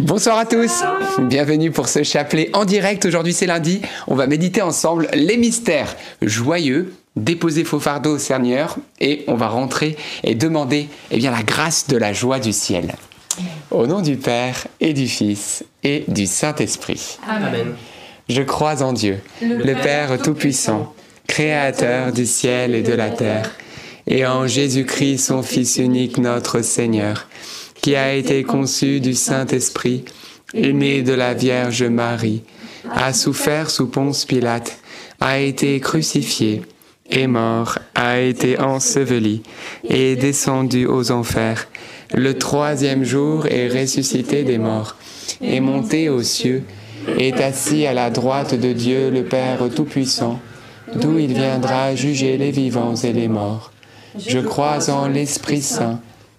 Bonsoir à tous, bienvenue pour ce chapelet en direct. Aujourd'hui c'est lundi, on va méditer ensemble les mystères joyeux, déposer faux fardeaux au Seigneur et on va rentrer et demander eh bien, la grâce de la joie du ciel. Au nom du Père et du Fils et du Saint-Esprit. Amen. Je crois en Dieu, le, Père Tout-Puissant, Créateur du ciel et de la terre, et en Jésus-Christ, son Fils unique, notre Seigneur qui a été conçu du Saint-Esprit, aimé de la Vierge Marie, a souffert sous Ponce Pilate, a été crucifié, est mort, a été enseveli, et est descendu aux enfers. Le troisième jour est ressuscité des morts, est monté aux cieux, est assis à la droite de Dieu le Père Tout-Puissant, d'où il viendra juger les vivants et les morts. Je crois en l'Esprit Saint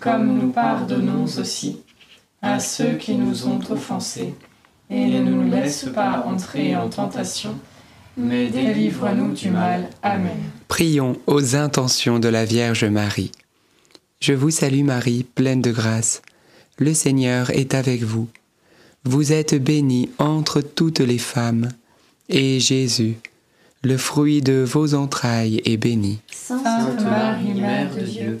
comme nous pardonnons aussi à ceux qui nous ont offensés. Et ne nous laisse pas entrer en tentation, mais délivre-nous du mal. Amen. Prions aux intentions de la Vierge Marie. Je vous salue Marie, pleine de grâce. Le Seigneur est avec vous. Vous êtes bénie entre toutes les femmes, et Jésus, le fruit de vos entrailles, est béni. Sainte Marie, Mère de Dieu,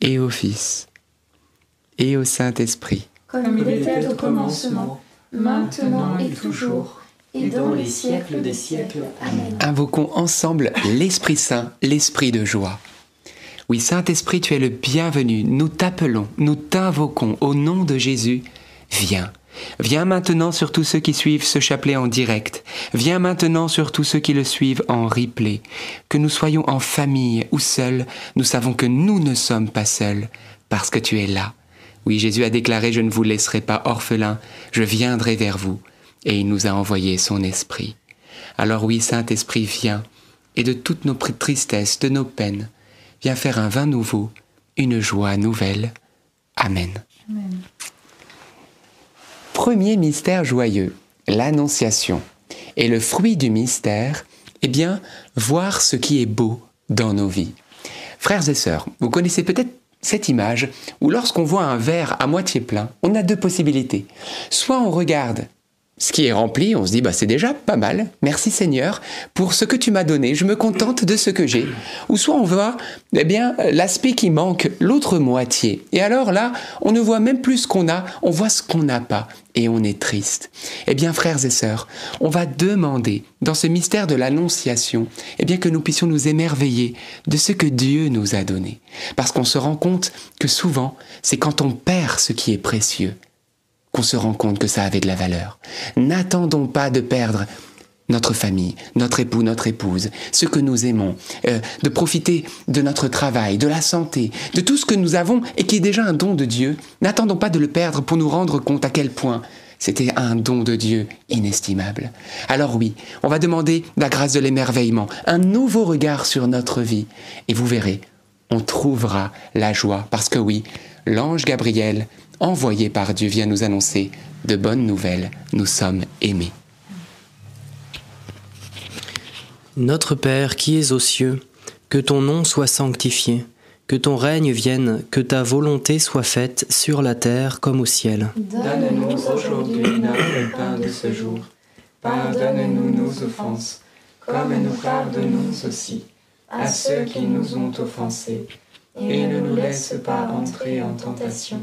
et au Fils, et au Saint-Esprit. Comme il était au commencement, maintenant et toujours, et dans les siècles des siècles. Amen. Invoquons ensemble l'Esprit Saint, l'Esprit de joie. Oui, Saint-Esprit, tu es le bienvenu. Nous t'appelons, nous t'invoquons au nom de Jésus. Viens. Viens maintenant sur tous ceux qui suivent ce chapelet en direct. Viens maintenant sur tous ceux qui le suivent en replay. Que nous soyons en famille ou seuls, nous savons que nous ne sommes pas seuls, parce que tu es là. Oui, Jésus a déclaré, je ne vous laisserai pas orphelins, je viendrai vers vous. Et il nous a envoyé son esprit. Alors oui, Saint-Esprit, viens, et de toutes nos tristesses, de nos peines, viens faire un vin nouveau, une joie nouvelle. Amen. Premier mystère joyeux, l'Annonciation. Et le fruit du mystère, eh bien, voir ce qui est beau dans nos vies. Frères et sœurs, vous connaissez peut-être cette image où lorsqu'on voit un verre à moitié plein, on a deux possibilités. Soit on regarde ce qui est rempli, on se dit bah c'est déjà pas mal. Merci Seigneur pour ce que tu m'as donné. Je me contente de ce que j'ai. Ou soit on voit eh bien l'aspect qui manque, l'autre moitié. Et alors là, on ne voit même plus ce qu'on a, on voit ce qu'on n'a pas et on est triste. Eh bien frères et sœurs, on va demander dans ce mystère de l'annonciation, eh bien que nous puissions nous émerveiller de ce que Dieu nous a donné parce qu'on se rend compte que souvent, c'est quand on perd ce qui est précieux qu'on se rend compte que ça avait de la valeur. N'attendons pas de perdre notre famille, notre époux, notre épouse, ce que nous aimons, euh, de profiter de notre travail, de la santé, de tout ce que nous avons et qui est déjà un don de Dieu. N'attendons pas de le perdre pour nous rendre compte à quel point c'était un don de Dieu inestimable. Alors oui, on va demander la grâce de l'émerveillement, un nouveau regard sur notre vie. Et vous verrez, on trouvera la joie, parce que oui, l'ange Gabriel envoyé par Dieu, vient nous annoncer de bonnes nouvelles. Nous sommes aimés. Notre Père qui es aux cieux, que ton nom soit sanctifié, que ton règne vienne, que ta volonté soit faite sur la terre comme au ciel. Donne-nous aujourd'hui notre pain de ce jour. Pardonne-nous nos offenses, comme nous pardonnons aussi à ceux qui nous ont offensés. Et ne nous laisse pas entrer en tentation,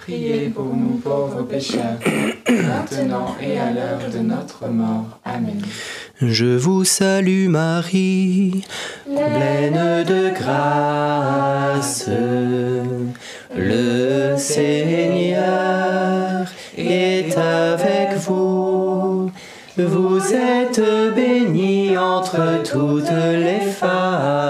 priez pour nous pauvres pécheurs, maintenant et à l'heure de notre mort. Amen. Je vous salue Marie, pleine de grâce, le Seigneur est avec vous. Vous êtes bénie entre toutes les femmes,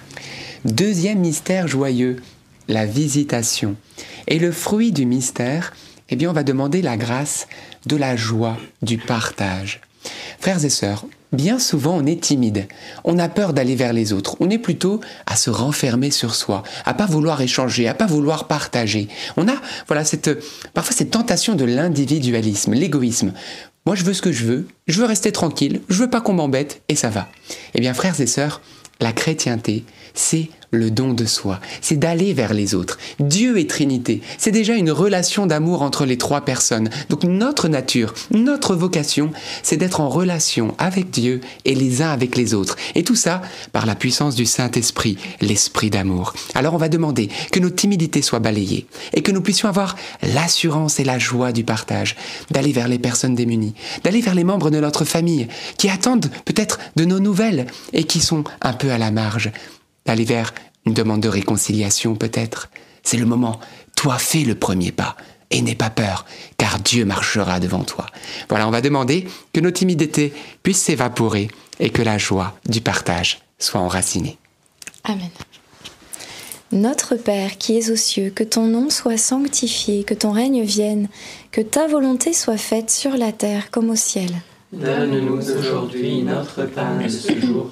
Deuxième mystère joyeux, la visitation. Et le fruit du mystère, eh bien, on va demander la grâce de la joie, du partage. Frères et sœurs, bien souvent on est timide, on a peur d'aller vers les autres, on est plutôt à se renfermer sur soi, à pas vouloir échanger, à pas vouloir partager. On a voilà cette parfois cette tentation de l'individualisme, l'égoïsme. Moi je veux ce que je veux, je veux rester tranquille, je veux pas qu'on m'embête et ça va. Eh bien frères et sœurs, la chrétienté, c'est le don de soi, c'est d'aller vers les autres. Dieu est Trinité, c'est déjà une relation d'amour entre les trois personnes. Donc notre nature, notre vocation, c'est d'être en relation avec Dieu et les uns avec les autres. Et tout ça par la puissance du Saint-Esprit, l'Esprit d'amour. Alors on va demander que nos timidités soient balayées et que nous puissions avoir l'assurance et la joie du partage, d'aller vers les personnes démunies, d'aller vers les membres de notre famille qui attendent peut-être de nos nouvelles et qui sont un peu à la marge d'aller vers une demande de réconciliation peut-être. C'est le moment. Toi, fais le premier pas et n'aie pas peur, car Dieu marchera devant toi. Voilà, on va demander que nos timidités puissent s'évaporer et que la joie du partage soit enracinée. Amen. Notre Père qui es aux cieux, que ton nom soit sanctifié, que ton règne vienne, que ta volonté soit faite sur la terre comme au ciel. Donne-nous aujourd'hui notre pain de ce jour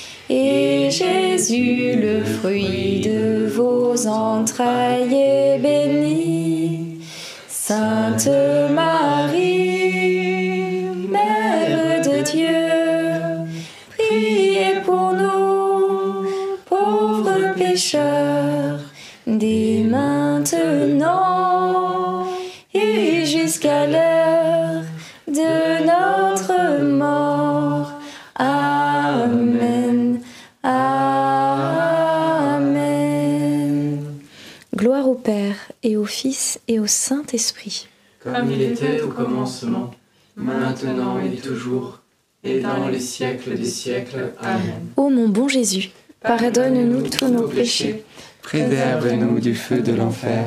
et Jésus, le fruit de vos entrailles, est béni. Sainte Marie, et au Saint-Esprit. Comme il était au commencement, maintenant et toujours, et dans les siècles des siècles. Amen. Ô mon bon Jésus, pardonne-nous tous nos péchés, Préserve-nous du feu de l'enfer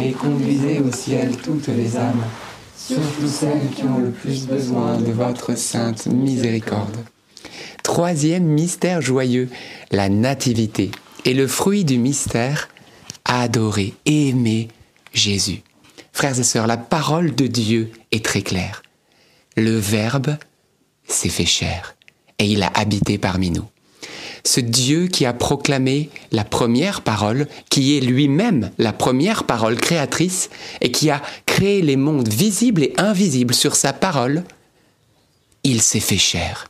et conduisez au ciel toutes les âmes, surtout celles qui ont le plus besoin de votre sainte miséricorde. Troisième mystère joyeux, la nativité. Et le fruit du mystère, adorer, aimer Jésus. Frères et sœurs, la parole de Dieu est très claire. Le Verbe s'est fait chair et il a habité parmi nous ce Dieu qui a proclamé la première parole, qui est lui-même la première parole créatrice et qui a créé les mondes visibles et invisibles sur sa parole, il s'est fait chair.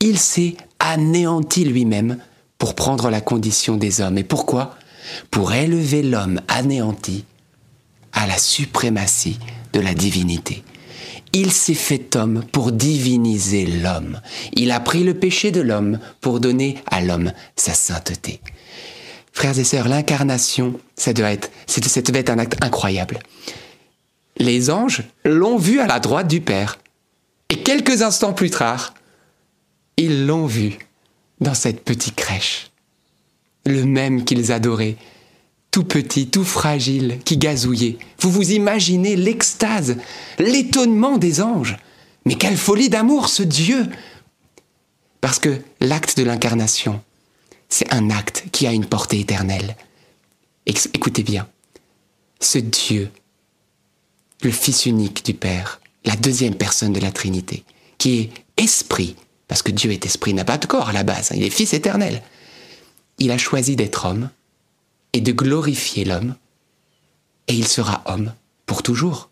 Il s'est anéanti lui-même pour prendre la condition des hommes. Et pourquoi? Pour élever l'homme anéanti à la suprématie de la divinité. Il s'est fait homme pour diviniser l'homme. Il a pris le péché de l'homme pour donner à l'homme sa sainteté. Frères et sœurs, l'incarnation, ça doit être, ça devait être un acte incroyable. Les anges l'ont vu à la droite du Père. Et quelques instants plus tard, ils l'ont vu dans cette petite crèche. Le même qu'ils adoraient, tout petit, tout fragile, qui gazouillait. Vous vous imaginez l'extase, l'étonnement des anges. Mais quelle folie d'amour ce Dieu Parce que l'acte de l'incarnation, c'est un acte qui a une portée éternelle. Écoutez bien, ce Dieu, le Fils unique du Père, la deuxième personne de la Trinité, qui est esprit, parce que Dieu est esprit, n'a pas de corps à la base, il est Fils éternel. Il a choisi d'être homme et de glorifier l'homme, et il sera homme pour toujours.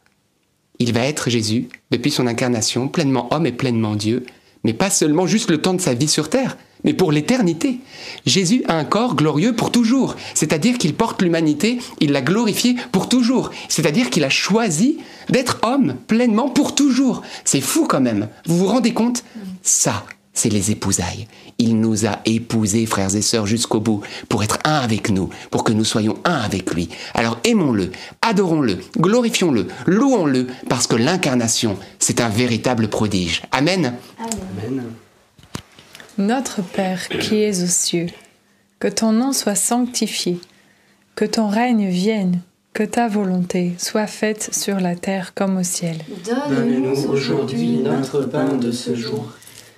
Il va être Jésus, depuis son incarnation, pleinement homme et pleinement Dieu, mais pas seulement juste le temps de sa vie sur terre, mais pour l'éternité. Jésus a un corps glorieux pour toujours, c'est-à-dire qu'il porte l'humanité, il l'a glorifié pour toujours, c'est-à-dire qu'il a choisi d'être homme pleinement pour toujours. C'est fou quand même. Vous vous rendez compte? Ça, c'est les épousailles. Il nous a épousés, frères et sœurs, jusqu'au bout, pour être un avec nous, pour que nous soyons un avec lui. Alors aimons-le, adorons-le, glorifions-le, louons-le, parce que l'incarnation, c'est un véritable prodige. Amen. Amen. Notre Père qui es aux cieux, que ton nom soit sanctifié, que ton règne vienne, que ta volonté soit faite sur la terre comme au ciel. Donne-nous aujourd'hui notre pain de ce jour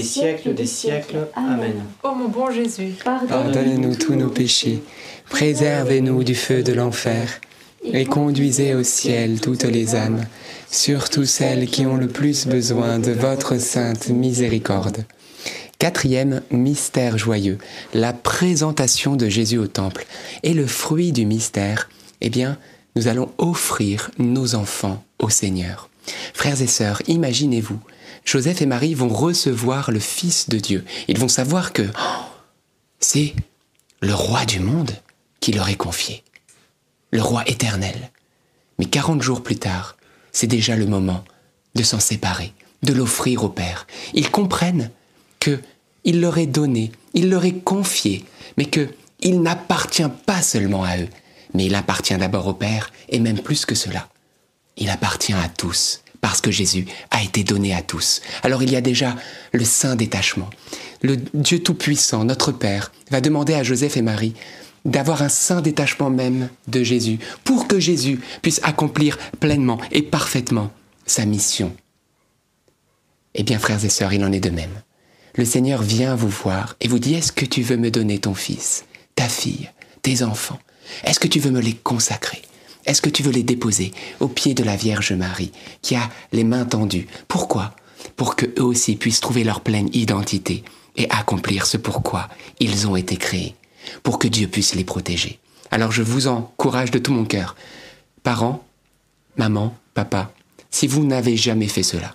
les siècles des siècles. Amen. Ô mon bon Jésus, pardonnez-nous tous nos péchés, préservez-nous du feu de l'enfer, et conduisez au ciel toutes les âmes, surtout celles qui ont le plus besoin de votre sainte miséricorde. Quatrième mystère joyeux, la présentation de Jésus au temple. Et le fruit du mystère, eh bien, nous allons offrir nos enfants au Seigneur. Frères et sœurs, imaginez-vous, Joseph et Marie vont recevoir le Fils de Dieu. Ils vont savoir que c'est le roi du monde qui leur est confié, le roi éternel. Mais 40 jours plus tard, c'est déjà le moment de s'en séparer, de l'offrir au Père. Ils comprennent que il leur est donné, il leur est confié, mais que il n'appartient pas seulement à eux, mais il appartient d'abord au Père, et même plus que cela. Il appartient à tous, parce que Jésus a été donné à tous. Alors il y a déjà le saint détachement. Le Dieu Tout-Puissant, notre Père, va demander à Joseph et Marie d'avoir un saint détachement même de Jésus, pour que Jésus puisse accomplir pleinement et parfaitement sa mission. Eh bien, frères et sœurs, il en est de même. Le Seigneur vient vous voir et vous dit, est-ce que tu veux me donner ton fils, ta fille, tes enfants? Est-ce que tu veux me les consacrer? Est-ce que tu veux les déposer aux pieds de la Vierge Marie, qui a les mains tendues? Pourquoi? Pour que eux aussi puissent trouver leur pleine identité et accomplir ce pourquoi ils ont été créés, pour que Dieu puisse les protéger. Alors je vous encourage de tout mon cœur, parents, maman, papa, si vous n'avez jamais fait cela,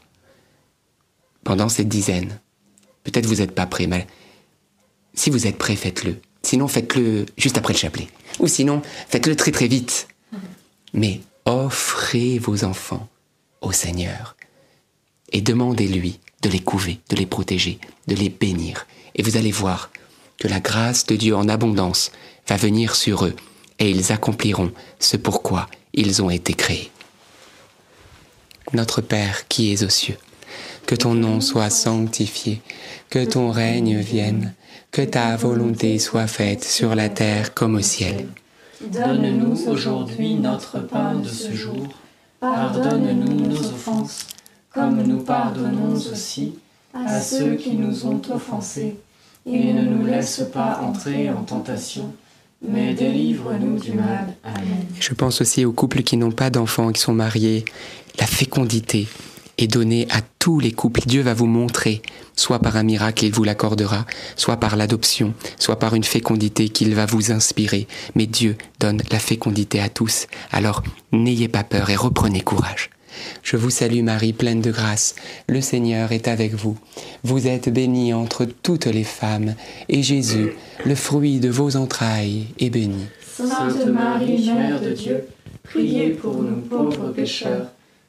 pendant cette dizaine, peut-être vous n'êtes pas prêt, mais si vous êtes prêt, faites-le. Sinon, faites-le juste après le chapelet. Ou sinon, faites-le très très vite. Mais offrez vos enfants au Seigneur et demandez-lui de les couver, de les protéger, de les bénir. Et vous allez voir que la grâce de Dieu en abondance va venir sur eux et ils accompliront ce pourquoi ils ont été créés. Notre Père qui es aux cieux, que ton nom soit sanctifié, que ton règne vienne que ta volonté soit faite sur la terre comme au ciel. Donne-nous aujourd'hui notre pain de ce jour. Pardonne-nous nos offenses, comme nous pardonnons aussi à ceux qui nous ont offensés. Et ne nous laisse pas entrer en tentation, mais délivre-nous du mal. Amen. Je pense aussi aux couples qui n'ont pas d'enfants, qui sont mariés, la fécondité et donner à tous les couples. Dieu va vous montrer, soit par un miracle, il vous l'accordera, soit par l'adoption, soit par une fécondité qu'il va vous inspirer. Mais Dieu donne la fécondité à tous. Alors n'ayez pas peur et reprenez courage. Je vous salue Marie, pleine de grâce. Le Seigneur est avec vous. Vous êtes bénie entre toutes les femmes, et Jésus, le fruit de vos entrailles, est béni. Sainte Marie, Mère de Dieu, Priez pour nous pauvres pécheurs,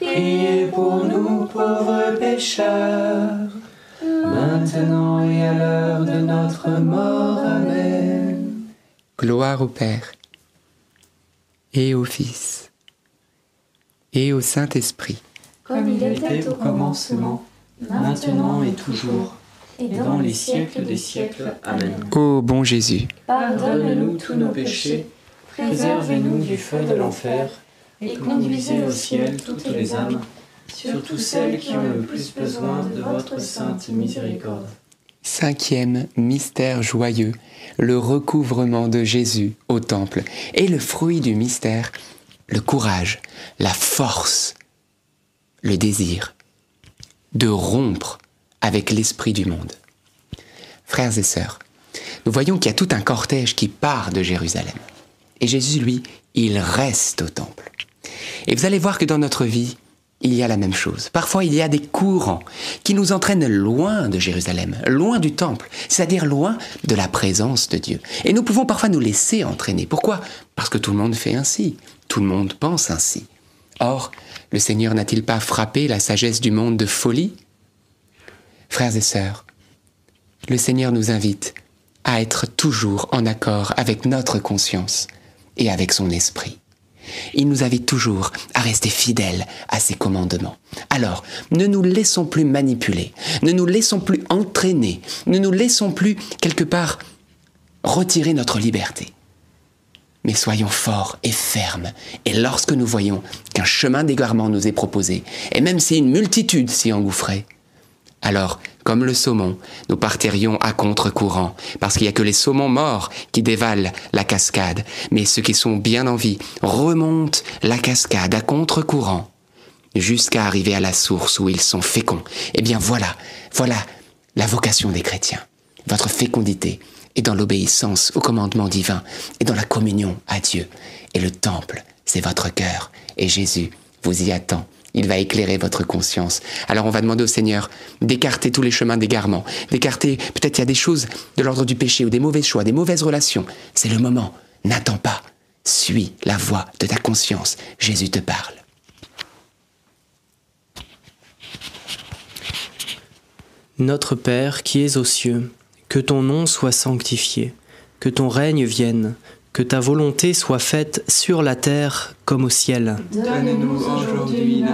priez pour nous pauvres pécheurs, maintenant et à l'heure de notre mort. Amen. Gloire au Père, et au Fils, et au Saint-Esprit. Comme il était au commencement, maintenant et toujours, et dans les siècles des siècles. Amen. Ô bon Jésus, Pardonne-nous tous nos péchés, préservez-nous du feu de l'enfer, et conduisez au ciel toutes les âmes, surtout celles qui ont le plus besoin de votre sainte miséricorde. cinquième mystère joyeux, le recouvrement de Jésus au temple, et le fruit du mystère, le courage, la force, le désir de rompre avec l'esprit du monde. Frères et sœurs, nous voyons qu'il y a tout un cortège qui part de Jérusalem. Et Jésus, lui, il reste au temple. Et vous allez voir que dans notre vie, il y a la même chose. Parfois, il y a des courants qui nous entraînent loin de Jérusalem, loin du temple, c'est-à-dire loin de la présence de Dieu. Et nous pouvons parfois nous laisser entraîner. Pourquoi? Parce que tout le monde fait ainsi, tout le monde pense ainsi. Or, le Seigneur n'a-t-il pas frappé la sagesse du monde de folie? Frères et sœurs, le Seigneur nous invite à être toujours en accord avec notre conscience et avec son esprit. Il nous invite toujours à rester fidèles à ses commandements. Alors, ne nous laissons plus manipuler, ne nous laissons plus entraîner, ne nous laissons plus quelque part retirer notre liberté. Mais soyons forts et fermes, et lorsque nous voyons qu'un chemin d'égarement nous est proposé, et même si une multitude s'y engouffrait, alors, comme le saumon, nous partirions à contre-courant, parce qu'il n'y a que les saumons morts qui dévalent la cascade, mais ceux qui sont bien en vie remontent la cascade à contre-courant, jusqu'à arriver à la source où ils sont féconds. Eh bien voilà, voilà la vocation des chrétiens. Votre fécondité est dans l'obéissance au commandement divin et dans la communion à Dieu. Et le temple, c'est votre cœur. Et Jésus vous y attend. Il va éclairer votre conscience. Alors on va demander au Seigneur d'écarter tous les chemins d'égarement, d'écarter, peut-être il y a des choses de l'ordre du péché ou des mauvais choix, des mauvaises relations. C'est le moment. N'attends pas. Suis la voix de ta conscience. Jésus te parle. Notre Père qui es aux cieux, que ton nom soit sanctifié, que ton règne vienne, que ta volonté soit faite sur la terre comme au ciel. Donne-nous aujourd'hui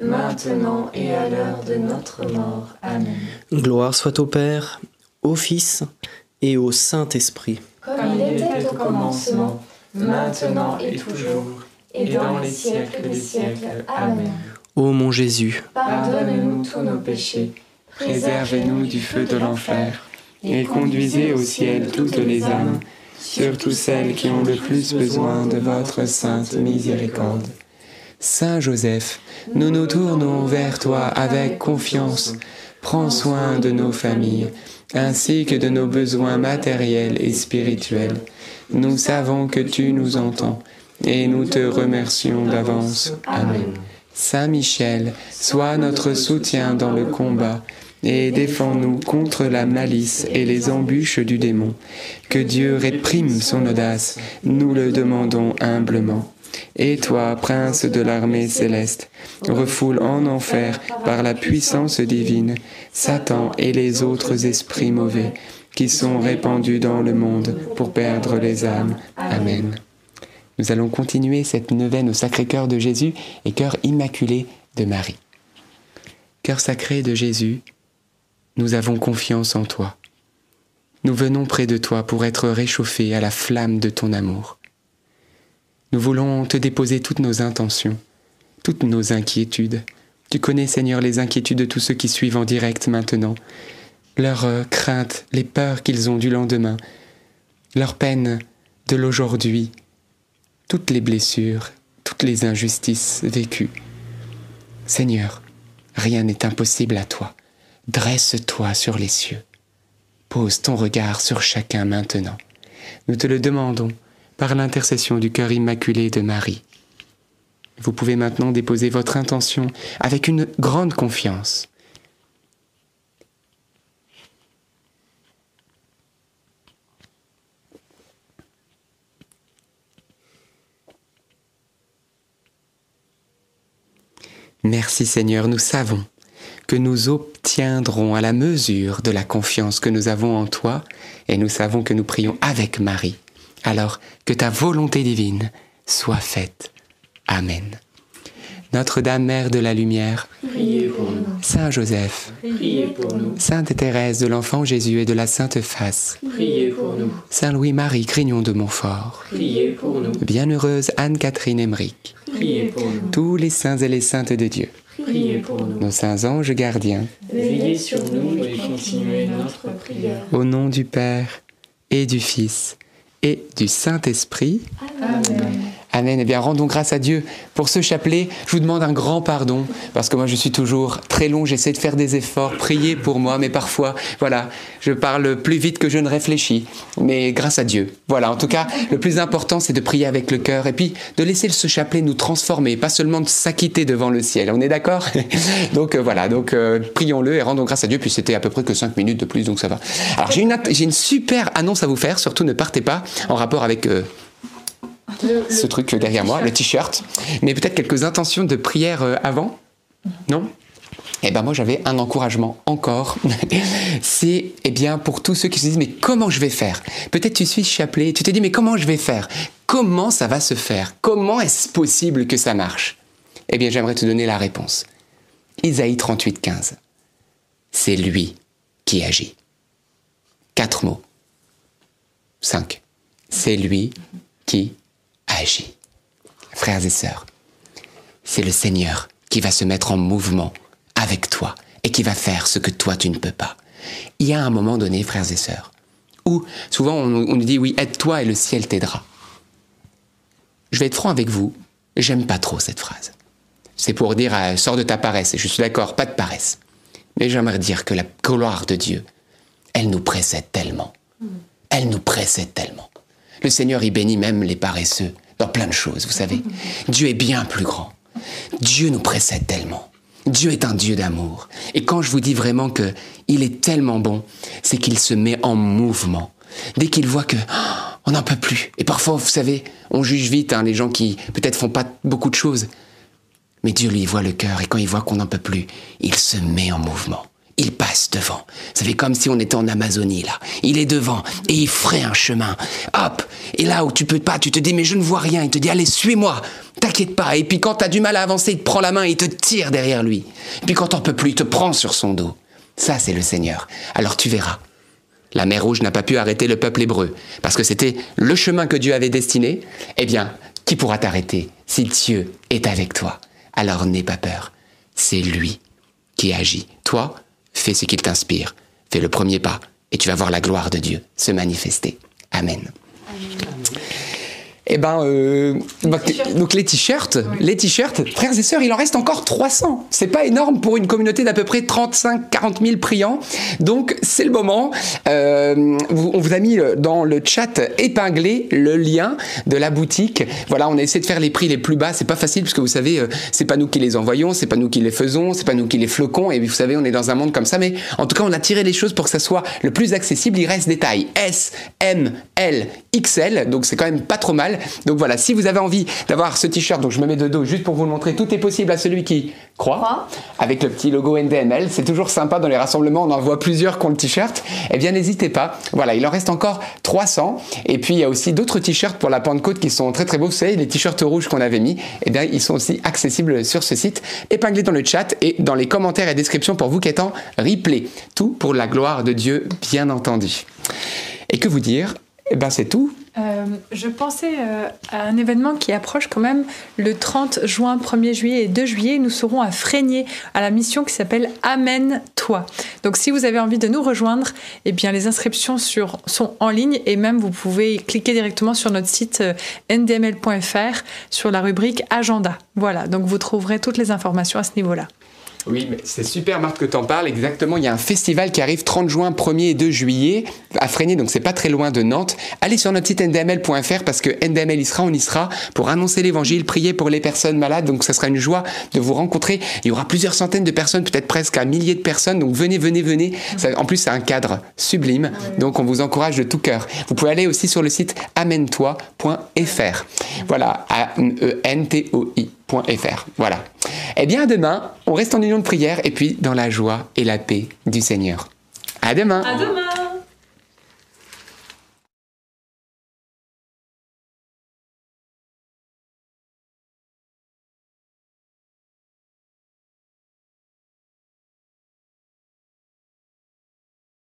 maintenant et à l'heure de notre mort. Amen. Gloire soit au Père, au Fils et au Saint-Esprit. Comme il était au commencement, maintenant et toujours, et dans les siècles des siècles. Amen. Ô mon Jésus, pardonne-nous tous nos péchés, préservez-nous du feu de l'enfer et conduisez au ciel toutes les âmes, surtout celles qui ont le plus besoin de votre sainte miséricorde. Saint Joseph, nous nous tournons vers toi avec confiance. Prends soin de nos familles, ainsi que de nos besoins matériels et spirituels. Nous savons que tu nous entends, et nous te remercions d'avance. Amen. Saint Michel, sois notre soutien dans le combat et défends-nous contre la malice et les embûches du démon. Que Dieu réprime son audace, nous le demandons humblement. Et toi, prince de l'armée céleste, refoule en enfer par la puissance divine Satan et les autres esprits mauvais qui sont répandus dans le monde pour perdre les âmes. Amen. Nous allons continuer cette neuvaine au Sacré-Cœur de Jésus et Cœur immaculé de Marie. Cœur sacré de Jésus, nous avons confiance en toi. Nous venons près de toi pour être réchauffés à la flamme de ton amour. Nous voulons te déposer toutes nos intentions, toutes nos inquiétudes. Tu connais, Seigneur, les inquiétudes de tous ceux qui suivent en direct maintenant, leurs euh, craintes, les peurs qu'ils ont du lendemain, leurs peines de l'aujourd'hui, toutes les blessures, toutes les injustices vécues. Seigneur, rien n'est impossible à toi. Dresse-toi sur les cieux. Pose ton regard sur chacun maintenant. Nous te le demandons par l'intercession du cœur immaculé de Marie. Vous pouvez maintenant déposer votre intention avec une grande confiance. Merci Seigneur, nous savons que nous obtiendrons à la mesure de la confiance que nous avons en toi, et nous savons que nous prions avec Marie. Alors que ta volonté divine soit faite. Amen. Notre-Dame, Mère de la Lumière, priez pour nous. Saint Joseph, priez pour nous. Sainte Thérèse de l'Enfant Jésus et de la Sainte Face, priez pour nous. Saint Louis-Marie Grignon de Montfort, priez pour nous. Bienheureuse Anne-Catherine Emmerich, priez pour nous. Tous les saints et les saintes de Dieu, priez pour nous. Nos saints anges gardiens, veillez sur nous et continuez notre prière. Au nom du Père et du Fils et du Saint-Esprit. Eh bien, rendons grâce à Dieu pour ce chapelet. Je vous demande un grand pardon parce que moi, je suis toujours très long. J'essaie de faire des efforts. Priez pour moi, mais parfois, voilà, je parle plus vite que je ne réfléchis. Mais grâce à Dieu. Voilà. En tout cas, le plus important, c'est de prier avec le cœur et puis de laisser ce chapelet nous transformer, pas seulement de s'acquitter devant le ciel. On est d'accord? Donc euh, voilà. Donc euh, prions-le et rendons grâce à Dieu. Puis c'était à peu près que 5 minutes de plus, donc ça va. Alors j'ai une, j'ai une super annonce à vous faire. Surtout, ne partez pas en rapport avec euh, ce truc derrière moi, le t-shirt. Mais peut-être quelques intentions de prière euh, avant Non? Eh ben moi j'avais un encouragement encore. C'est eh bien pour tous ceux qui se disent mais comment je vais faire? Peut-être tu suis chapelet, tu te dis mais comment je vais faire? Comment ça va se faire? Comment est-ce possible que ça marche? Eh bien j'aimerais te donner la réponse. Isaïe 38, 15. C'est lui qui agit. Quatre mots. Cinq. C'est lui qui agit. Frères et sœurs, c'est le Seigneur qui va se mettre en mouvement avec toi et qui va faire ce que toi tu ne peux pas. Il y a un moment donné, frères et sœurs, où souvent on, nous dit oui, aide-toi et le ciel t'aidera. Je vais être franc avec vous, j'aime pas trop cette phrase. C'est pour dire euh, sors de ta paresse, et je suis d'accord, pas de paresse. Mais j'aimerais dire que la gloire de Dieu, elle nous précède tellement. Elle nous précède tellement. Le Seigneur y bénit même les paresseux dans plein de choses, vous savez. Dieu est bien plus grand. Dieu nous précède tellement. Dieu est un Dieu d'amour. Et quand je vous dis vraiment que il est tellement bon, c'est qu'il se met en mouvement. Dès qu'il voit que oh, on n'en peut plus. Et parfois, vous savez, on juge vite hein, les gens qui peut-être font pas beaucoup de choses. Mais Dieu lui voit le cœur et quand il voit qu'on n'en peut plus, il se met en mouvement il passe devant. Ça fait comme si on était en Amazonie, là. Il est devant et il ferait un chemin. Hop Et là où tu peux pas, tu te dis, mais je ne vois rien. Il te dit, allez, suis-moi. T'inquiète pas. Et puis quand t'as du mal à avancer, il te prend la main et il te tire derrière lui. Puis quand t'en peux plus, il te prend sur son dos. Ça, c'est le Seigneur. Alors tu verras. La mer Rouge n'a pas pu arrêter le peuple hébreu, parce que c'était le chemin que Dieu avait destiné. Eh bien, qui pourra t'arrêter si Dieu est avec toi? Alors n'aie pas peur. C'est lui qui agit. Toi, fais ce qu'il t'inspire, fais le premier pas, et tu vas voir la gloire de Dieu se manifester. Amen. Eh ben, euh, donc les t-shirts, les t-shirts, frères et sœurs, il en reste encore 300. C'est pas énorme pour une communauté d'à peu près 35-40 000 priants. Donc c'est le moment. Euh, on vous a mis dans le chat épinglé le lien de la boutique. Voilà, on a essayé de faire les prix les plus bas. C'est pas facile parce que vous savez, euh, c'est pas nous qui les envoyons, c'est pas nous qui les faisons, c'est pas nous qui les floquons. Et vous savez, on est dans un monde comme ça. Mais en tout cas, on a tiré les choses pour que ça soit le plus accessible. Il reste des tailles S, M, L, XL. Donc c'est quand même pas trop mal. Donc voilà, si vous avez envie d'avoir ce t-shirt, donc je me mets de dos juste pour vous le montrer, tout est possible à celui qui croit, avec le petit logo NDML. C'est toujours sympa dans les rassemblements, on en voit plusieurs qui ont le t-shirt. Eh bien, n'hésitez pas. Voilà, il en reste encore 300. Et puis, il y a aussi d'autres t-shirts pour la Pentecôte qui sont très très beaux. Vous savez, les t-shirts rouges qu'on avait mis, eh bien, ils sont aussi accessibles sur ce site, épinglés dans le chat et dans les commentaires et descriptions pour vous qui êtes en replay. Tout pour la gloire de Dieu, bien entendu. Et que vous dire? Eh bien, c'est tout. Euh, je pensais euh, à un événement qui approche quand même le 30 juin, 1er juillet et 2 juillet. Nous serons à Frénier à la mission qui s'appelle Amène-toi. Donc si vous avez envie de nous rejoindre, eh bien les inscriptions sont en ligne et même vous pouvez cliquer directement sur notre site euh, ndml.fr sur la rubrique Agenda. Voilà, donc vous trouverez toutes les informations à ce niveau-là. Oui, mais c'est super Marthe que tu en parles. Exactement, il y a un festival qui arrive 30 juin, 1er et 2 juillet à Freinet, donc c'est pas très loin de Nantes. Allez sur notre site ndml.fr parce que ndml y sera, on y sera pour annoncer l'évangile, prier pour les personnes malades. Donc ça sera une joie de vous rencontrer. Il y aura plusieurs centaines de personnes, peut-être presque un millier de personnes. Donc venez, venez, venez. en plus, c'est un cadre sublime. Donc on vous encourage de tout cœur. Vous pouvez aller aussi sur le site amène-toi.fr. Voilà, A-N-T-O-I. Voilà. Eh bien, demain, on reste en union de prière et puis dans la joie et la paix du Seigneur. À demain. À demain.